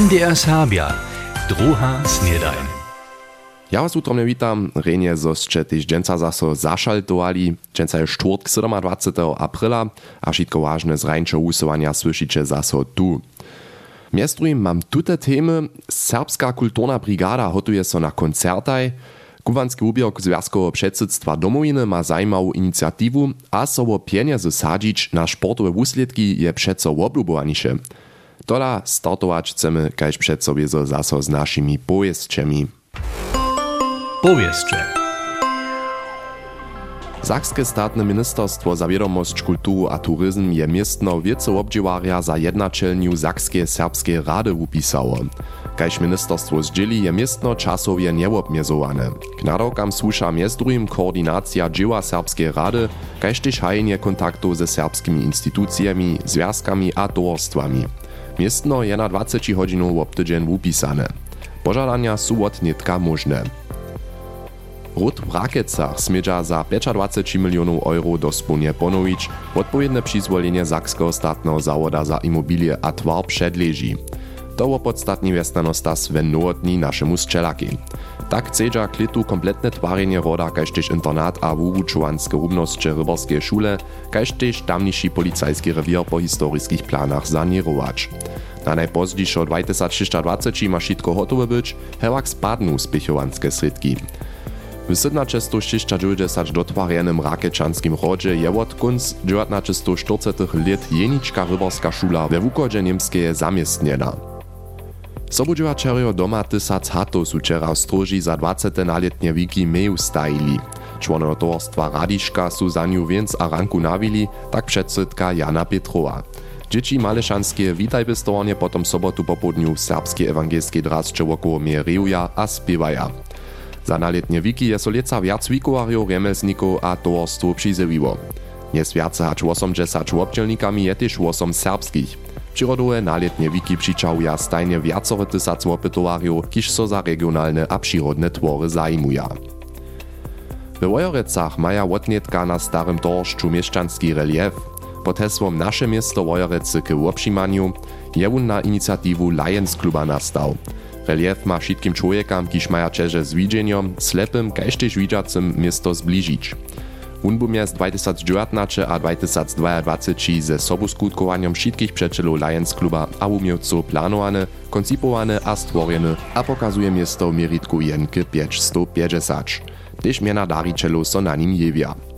MDR Serbia, druha snedajn. Ja was utromne witam, renie zo ste tyž dženca zaso zašaltovali, dženca je štvrtk 27. aprila a šitko vážne z rajnčo usovania slyšiče zaso tu. Miestrujem mam tute temy, serbska kulturna brigada hotuje so na koncertaj, Kubanski ubiork Związkowo Przedsedztwa Domowiny ma zajmową inicjatywę, a sobo pieniądze sadzić na sportowe wusledki je przeco oblubowanisze. Tola startować chcemy, kaž przed sobie zaso z naszymi pojeźdźcami. Powieszcze. Sakskie statne ministerstwo za wiadomość, kulturu a turyzm je miestno wieceobdziewarja za jednaczelniu Sakskie Serbskie Rady upisało. Kaž ministerstwo zdzieli je miestno czasowie nieobmiezowane. K nadawkam słusza miest drugim koordynacja dzieła Serbskiej Rady, kaž też hajenie kontaktu ze serbskimi instytucjami, związkami a towarstwami. Miestno je na 20 hodzinów w tydzień upisane. Pożadania są od nietka możne. Ród w Rakecach smieđa za 25 milionów euro dosponie ponowić odpowiednie przyzwolenie Zakskiego Statnego Zawoda za Immobilie a Twar przedleży. To podstatnie westano stas Sven Nowotny naszemu strzelaki. Tak chcedza klitu kompletne twarenie roda tež internat a wuwučowanske rumnosće ryborskie szule, tež tamniši policajski rewier po historiskich planach zanirować. Na najpozdziejsze 2026 ma šitko hotowe być, hewak spadną spěchowanske sredki. W 1760 dotwarjenym rakečanskim rodzie je od kunc 1940 lat jenička ryborska szula we wukodzie niemskie zamiestniena. Sobudźowačerjo doma tysac hatów su wczera stroži za 20 naletnie wiki meju stajili. Čłonojo towarstwa Radiška su za więc a ranku nawili, tak przedsydka Jana Petrowa. Dzieci malešanskie witaj wystornie potom sobotu popodniu serbskie ewangielskie drascze wokoło mierejuja a spiewaja. Za naletnie wiki je so lieca viac wikowarjów, remesnikov a towarstwo přizewiło. Dnes viace hač 80 občelnikami je też 8 serbskich. Przyrodowe naletnie wiki przyczałuja stajnie viacore tysac opytowarjów, kiż so za regionalne a przyrodne twory zajmuja. We Wojorecach maja łotnietka na starym torszczu mieszczanski relief. Pod hesłom Nasze miasto Wojorecy k obszimaniu je on na inicjatywę Lions Kluba nastał. Relief ma wszystkim człowiekam, kiż maja czerze z widzeniem, slepym, kaž też widziacym miasto zbliżyć. On bu miast 2019 a 2022 ze sobu skutkowaniem wszystkich przeczelów Lions Kluba a umiejców planowane, koncipowane a stworzone, a pokazuje miasto w mieritku jenke 550. Też miana dariczelów so na nim jewia.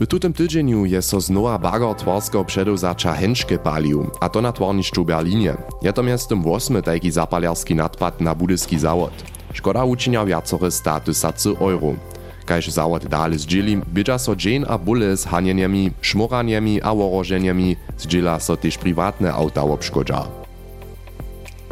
W tutem tydzieniu je so znowa bagar twarskiego przedewzacza Henschke palił, a to na twarniszczu Berlinie. Je to miastem 8 taki zapaliarski nadpad na budyski zawod. Szkoda uczynia wiacore statysacy euro. Kaž zawod dalej zdzieli, bydza so dzień a bóle z hanieniami, szmoraniami a worożeniami, zdziela so też prywatne auta obszkodzia.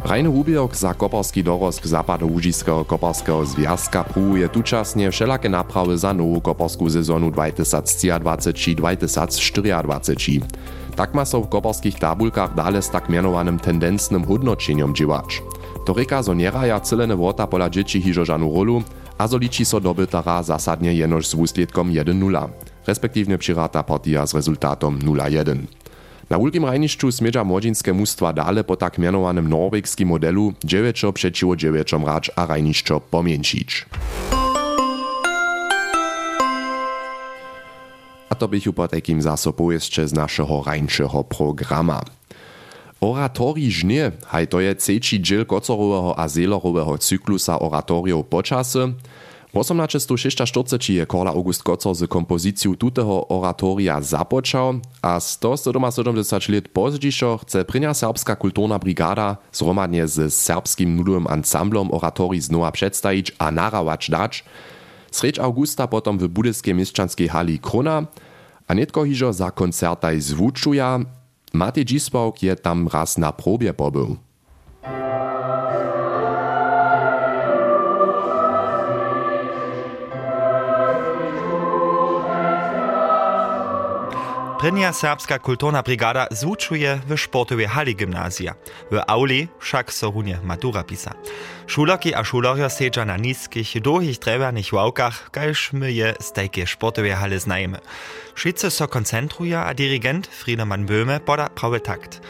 Rajny ubiork za koparski dorost Zapadołużyskiego koparskiego związka próbuje tuczasnie wszelakie naprawy za nową koparską sezonu 2023-2024. Tak ma so w koparskich tabulkach dalej z tak mianowanym tendencnym hodnočeniem dziełacz. To reka zo nieraja celene wota pola dzieci hižo žanu rolu, a zo liči so dobytara zasadnie jenož z wusledkom 1-0, respektywnie przyrata partia z rezultatom 0-1. Na Wulkim Rajniszczu smierza młodzieńskie mustwa dale po tak mianowanym norwegskim modelu 9 przeciwko 9 racz a Rajniszczo pomięcić. A to bych po takim zasobu jeszcze z naszego rańczego programa. Oratorii żnie, haj to je trzeci dziel kocorowego a zelorowego cyklusa oratoriów počasy. 1846 je Korla August Kocor z kompozycją tutego oratoria započał, a 170 lat pozdzišo chce prynja serbska kulturna brigada zromadnie z serbskim nudowym ansamblom oratorii znowa przedstawić a narawać dać. Srecz augusta potom w budyskiej mieszczanskiej hali Krona, a netko hižo za koncertaj zwučuja, Matej Dzisławk je tam raz na probie pobył. Prynja serbska kulturna brigada zvučuje w sportowej hali gimnazja. W auli však so runie matura pisa. Šulerki a šulerjo sedža na niskich, długich drewianych ławkach, kajż my je z tejkie sportowej hale znajemy. Wszyscy so koncentruje, a dirigent Friedemann Böhme poda prawy takt.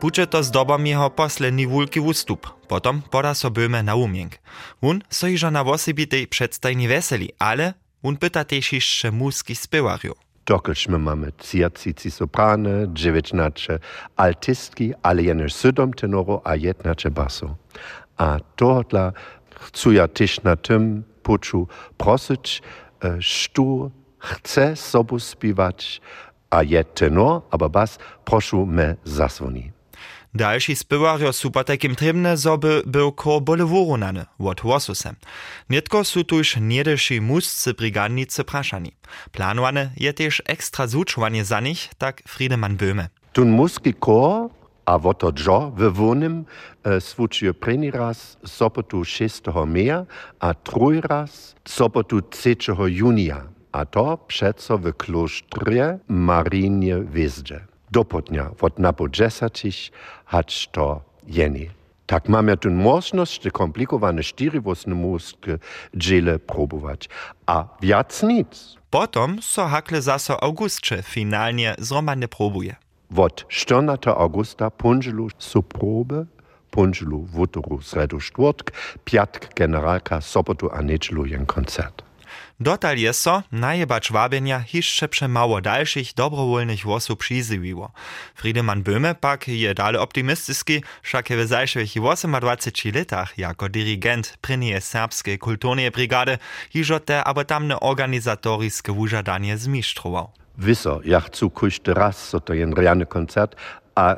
Bucze to zdobom jeho posledni wulki wustup. Potom poda so Böhme na umięk. On so iżo na wosibitej przedstajni weseli, ale on pyta też jeszcze muski spywarju. Dokelśmy mamy ciacici soprany, dziewiętnacze altistki, ale jenoż siedem tenorów, a jednacze basu. A tohle chcę ja też na tym poczu prosić, što chce sobu śpiewać, a je tenor, aber bas, proszę me zasłoni. Další spywarjo su po takim trybne, zoby był kor bolewurunany, wot łosusem. Nietko su tuż niedeši muscy brigadnicy praszani. Planowane je też ekstra zučovanie za tak Friedemann Böhme. Tun muski kor, a woto dżo, wywonym e, swučuje preni raz sobotu 6. meja, a trój raz sobotu 3. junia. A to przeco w klostrze Marinie Wiezdże. Do podnia, wot na po dziesięć, hać to jeni. Tak mamy tu możliwość te komplikowane czterywosne mózgi dziele próbować. A wiac nic. Potom so hakle zaso augustče finalnie zromadne probuje. Wot 14. augusta punżelu su probe, punżelu wutoru sredu czwartk, piatk generalka sobotu a niedzielu koncert. Dotal je so, najebacz wabienia, hiszcze przemało dalszych dobrowolnych osób przyzywiło. Friedemann Böhme pak je dalej optymistyski, wszak w zajszych 28 latach jako dirigent prynie serbskiej kulturnej brigady hiżo te aber tamne organizatorskie wużadanie zmistrzował. Wisso, ja chcę kujść raz, so to jen reany koncert, a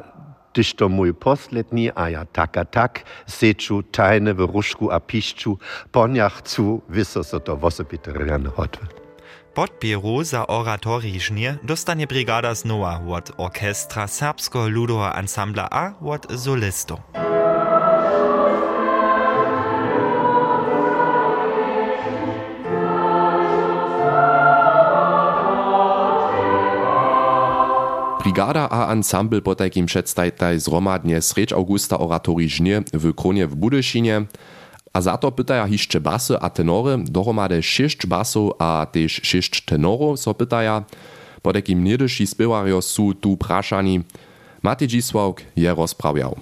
Tyż to mój posledni, a ja tak a tak seču tajne w różku a piszczu, ponia chcу, wiso so to wosopite rane hotwe. Podpieru za oratoriżnie dostanie brigada znowa od orkestra serbskiego ludowego ansambla a od solistów. Brigada a ensemble po takim przedstajtaj zromadnie sredź augusta oratorii żnie w Kronie w Budyszynie, a za to pytaja hiszcze basy a tenory, dohromady sześć basów a też sześć tenorów so pytaja, po takim niedyši spiewario su tu praszani, Matej Dzisławk je rozprawiał.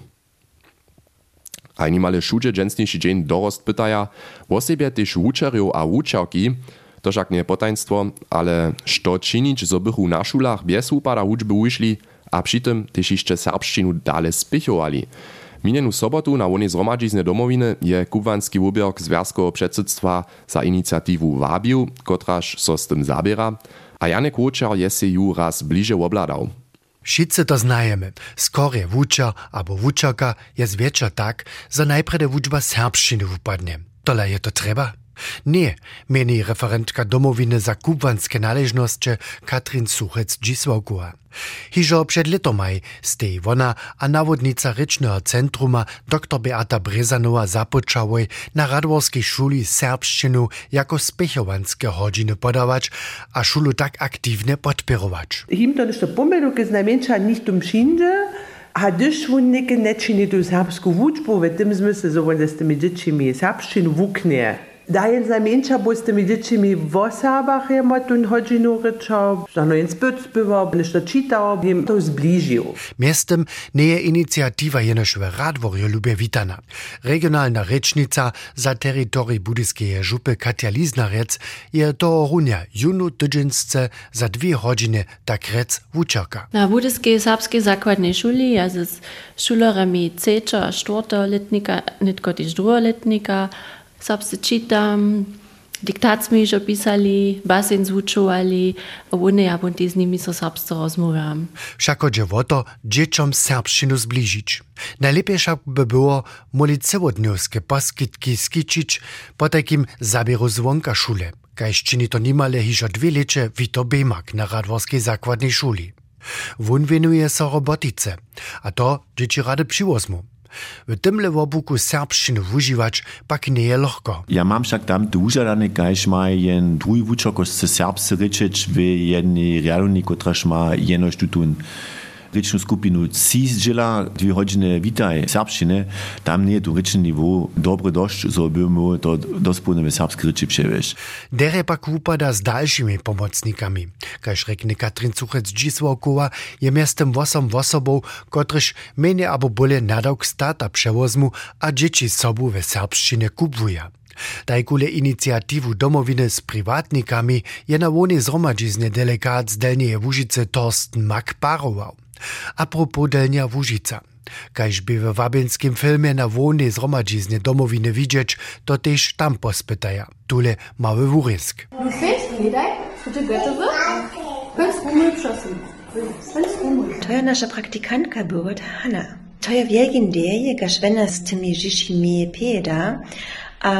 A nimale šudzie dżęsniejszy dzień dorost pytaja, o siebie też uczerów a uczerki, to však nie potajństwo, ale što činić, zo bychu na šulach bez upada učby ušli a přitom też jeszcze serbšćinu dale spichovali. Minjenu sobotu na wonej zromadźizne domowiny je kubanski wubierk Związkowo Przedsedztwa za inicjatiwu wabił, kotraż so z tym zabiera, a Janek Łuczar je se ju raz bliže obladał. Wszyscy to znajemy. Skorje wučer albo wučerka jest wieczor tak, że najpierw wuczba serbszczyny upadnie. Tole je to trzeba? Nie, meni referentka domowiny za kubanske należności Katrin Suchec-Dzisławkowa. Hižo przed letomaj stej wona a nawodnica centruma dr Beata Brezanowa zapoczałoj na radworskiej szuli serbszczynu jako spechowanskie godziny podawać, a szulu tak aktywnie podpirować. Him to pomenu, keď znamenča nicht um šinde, a když on neke nečini tu serbsku vučbu, v tym zmysle, so on s tými děčimi serbščinu vukne, Dajen znamieńcza, bo z tymi dziećmi w osobach ja ma tu chodzinu ryczał, no jen zbyt bywał, nešto czytał, im to zbliżył. Miestem nie je inicjatywa jenoż w Radworju lubie witana. Regionalna rečnica za terytorii budyjskiej żupy Katia Liznarec je to runia junu tydziensce za dwie godziny tak rec wuczerka. Na budyjskiej serbskiej zakładnej szuli ja z szulerami trzeczo, czwarto letnika, nitko też drugo letnika, Sob se čitam, diktat smo že pisali, basen zvučovali, one ja bom ti z njimi so sobstvo razmovam. Šako dževoto dječom srbščino zbližič. Najlepje šak bi bilo molit se od dnevske paskitki skičič po takim zabiru zvonka šule. Kajščini to nimale hiža dve leče Vito Bemak na Radvorski zakladni šoli. Vun venuje so robotice, a to dječi rade přivozmu. W tymle wobuku serbszczyny wużywać pak nie je lahko. Ja mam však tam tu užadane, kajž ma jen drugi vučok, chce serbscy ryčič v jednej realni, kotraž ma rečnu skupinu CIS-žila, dwie godziny witaj serbszczyny, tam nie tu rečny niveau dobry dość, so bymy to dospólne serbskie ryczy przewieźć. Dere pak upada z dalszymi pomocnikami. Kaž rekne Katrin Cuchec-Dzisłokowa, je miastem wosom wosobów, kotryż menie abo bole nadawk stata przewozmu, a dzieci sobu we serbszczynie kupuje. Tajkule inicjativu domowiny z privatnikami je na woni zromadzizne delegat z Delnieje Łużyce Torsten Mak parował. A propos Delnia Łużyca. Kaž by w wabinskim filmie na woni zromadzizne domowiny widzieć, to też tam pospytaja. Tule mały ruhig. To je nasza praktykantka była, ta Hanna. To je wiegin deje, gaż wena z tymi życimi pieda, a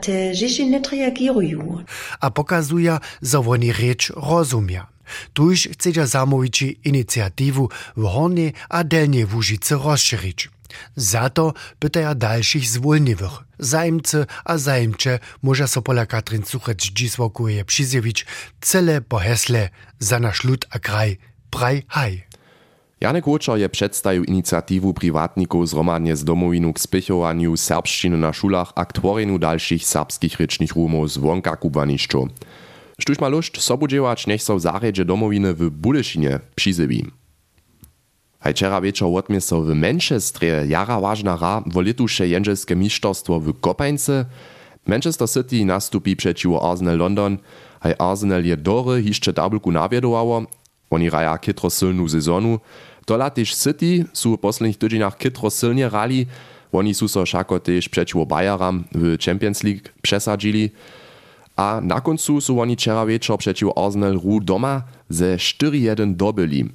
te życi nie reagirują. A pokazuje, że oni rzecz rozumia. Tuż chce zamowić inicjativu w Hornie a Delnie Łużyce rozszerzyć. Za to pytaja dalszych zwolniwych. Zajmcy a zajmcze może so pola Katrin Suchec dzisłokuje przyzjewić cele po hesle za nasz lud a kraj praj haj. Janek Łuczor je przedstawił inicjatiwu prywatników zgromadnie z domowinu k spychowaniu serbszczyny na szulach a k dalszych serbskich rycznych rumów z wonka kubaniszczu. Štuž ma lušt sobudziełać, niech so w zarjedzie domowiny w Budyszynie przyzywi. Haj wczera wieczor łotmie so w Manchestrze jara ważna ra wo letusze jędrzelskie mistrzostwo w Kopańce. Manchester City nastupi przeciwko Arsenal London, haj Arsenal je dory jeszcze tabelku nawiedowało. Oni raja kitro silnu sezonu. Dola też City su w poslednich tydzieniach kitro silnie rali. Oni su so szako też przeciwko Bayeram w Champions League przesadzili. A na koncu su oni wczera wieczor przeciwko Arsenal Ru doma ze 4-1 dobyli.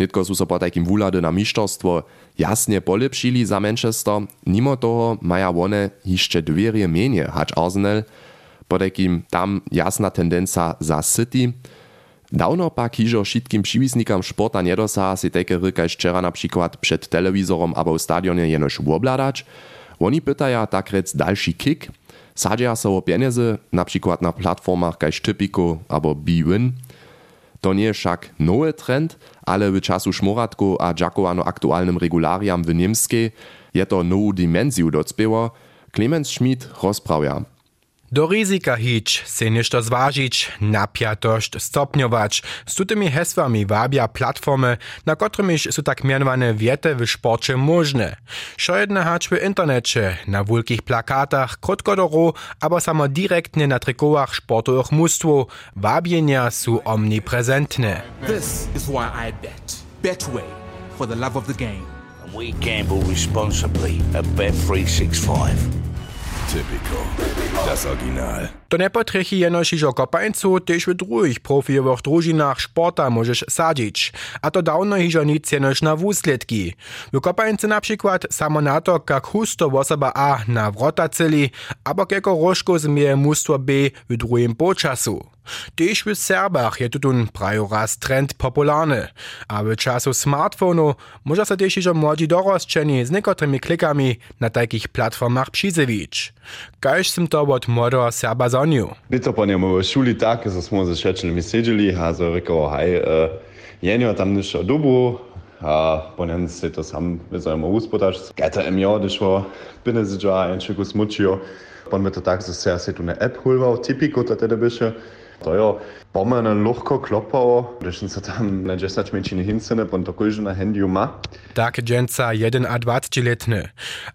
Nitko su so po takim wulady na mistrzostwo jasnie polepšili za Manchester, mimo toho maja one jeszcze dwie menie hać Arsenal, po takim tam jasna tendenca za City. Dawno pak hižo wszystkim przywisnikam sporta nie dosa si wczera na przykład przed telewizorom albo w stadionie jenoż obladać. Oni pytaja tak rec dalszy kick, Sadzia so pieniędzy, na przykład na platformach kaž Typico albo BWin. To nie nowy trend, ale w czasu szmoratku a dziakowano aktualnym regulariam w niemskiej je to nową dimensję docpieło. Clemens Schmid rozprawia. Do rizika hić, se nešto zważyć, napiatość stopniować. Z tutymi hesłami wabia platformy, na którymiż są tak mianowane wiety w sporcie możne. Szo jedna hacz w internecie, na wielkich plakatach, krótkodoro, albo samo direktnie na trikowach sportowych mustwo, wabienia są omniprezentne. This is why I bet. Betway, for the love of the game. We gamble responsibly at Bet365. Typical. Das Original. To nie potrechi jenož ižo kopańcu, też w drugich profijowych drużynach sporta możesz sadzić. A to dawno iżo nic jenož na wusledki. W kopańce na przykład samo na to, jak husto osoba A na wrota celi, albo kieko rożko zmieje mustwo B. W drugim počasu. Też w Serbach. Je tutun prajo raz trend popularny. A w czasu smartfonu może się też iżo młodzi dorosczeni z niekotrymi klikami na takich platformach przyzywić. Kaž sem to od młodego Serba Antoniju. Letopanjem v šuli tako, da smo se začeli sedeli, a so rekel, hej, uh, eh, Jenijo tam nišo dobro, a potem se to sam vezujemo uspotaš, geta im jo, da šlo, pine zidža in še ko smučijo, potem je to tako, da se je tu na app hulval, tipiko, da te da bi še. To jo, pomerne lahko klopało, gdyż se tam na 10 minut hinsene, pon to kujże na handy ma. Tak dżęca 1 a 20-letny.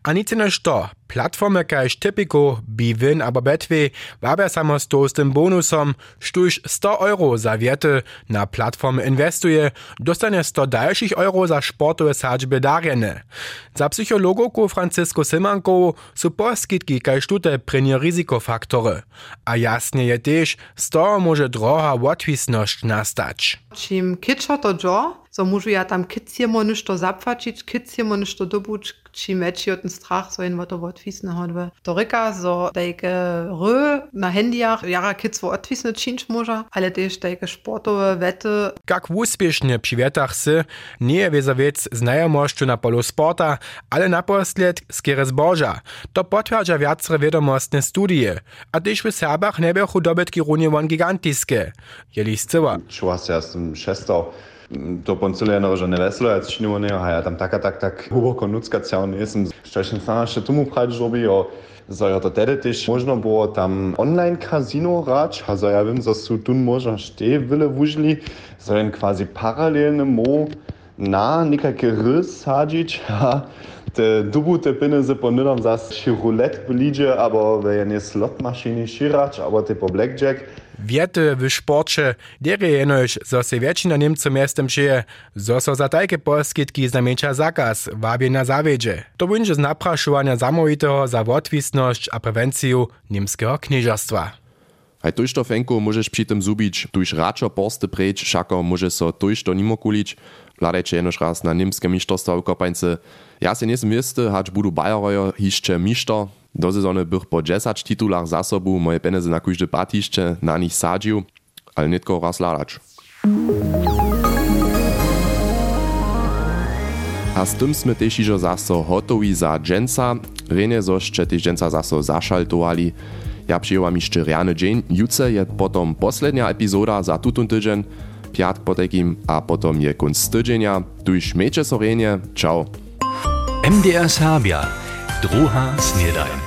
A nic nie to, platformy kaž Typico, Bivin aber Betwe, wabia samo z tłustym bonusom, sztuż 100 euro za wiety na platformy inwestuje, dostanie 100 dalszych euro za sportowe sadźby darjene. Za psychologoku Francisco Simanko są poskitki kaž tute prynie ryzikofaktory. A jasnie je też, z toho może droha łatwisność nastać. Čim kitšo to džo, so mužu ja tam kicjemo nešto zapłacić, kicjemo nešto dobuć, či meči ten strach, so in to odwisne hodwe. To reka, so dejke rö na handyjach, jara kic wo odwisne činč moža, ale tež dejke sportowe wette. Jak uspiesznie przy wietach sy, nie wie za wiec znajomościu na polu sporta, ale naposled skiery zboża. To potwierdza wiacre wiadomostne studie. A też w Serbach nie były dobytki runie won gigantiskie. Jeli scyła. Czuła się z tym szestą. To poncylujeno, że nie weselo, jak się nie a ja tam taka, tak, tak, głęboko nucka ciał nie jestem. Wcześniej sam jeszcze tu mu prać robi, o so ja to tedy też można było tam online casino rać, a so ja wiem, że su tu można szte wiele wuźli, so ein quasi paralelny mo na nikakie rys a te dubu te pieniądze po nydom zas się roulette belidzie, aber wenn nie slot maszyny szirać, aber te po blackjack, Wiety w sporcie dere jenoś, zo se většina Němców miestem šeje, zo so za tajke poskytki znamienča zakaz, wabie na zawiedzie. To będzie z napraszowania zamovitego za odwisność a prewenciju niemskiego knieżastwa. Aj tuž to fenku môžeš pri tym zubić, tuž račo porsty preč, šako môže so tuž to nimo kulić, hľadajče jenož raz na niemskie mistrzostwa w kopańce. Ja se nie zmiesty, hacz budu Bayerojo hišće miszto, do sezony bych po 10 titulach za moje peniaze na każde patiszcze na nich sadził, ale nie tylko raz ladać. A z tym sme też iżo zaso hotowi za dżęca, renie zoście też dżęca zaso zaszaltowali. Ja przyjęłam jeszcze rany dzień, jutce je potom poslednia epizoda za tutun tydzień, piatk po takim, a potom je kunst tydzienia. Tuż miejcie so renie, ciao. MDR Serbia, druha snedajn.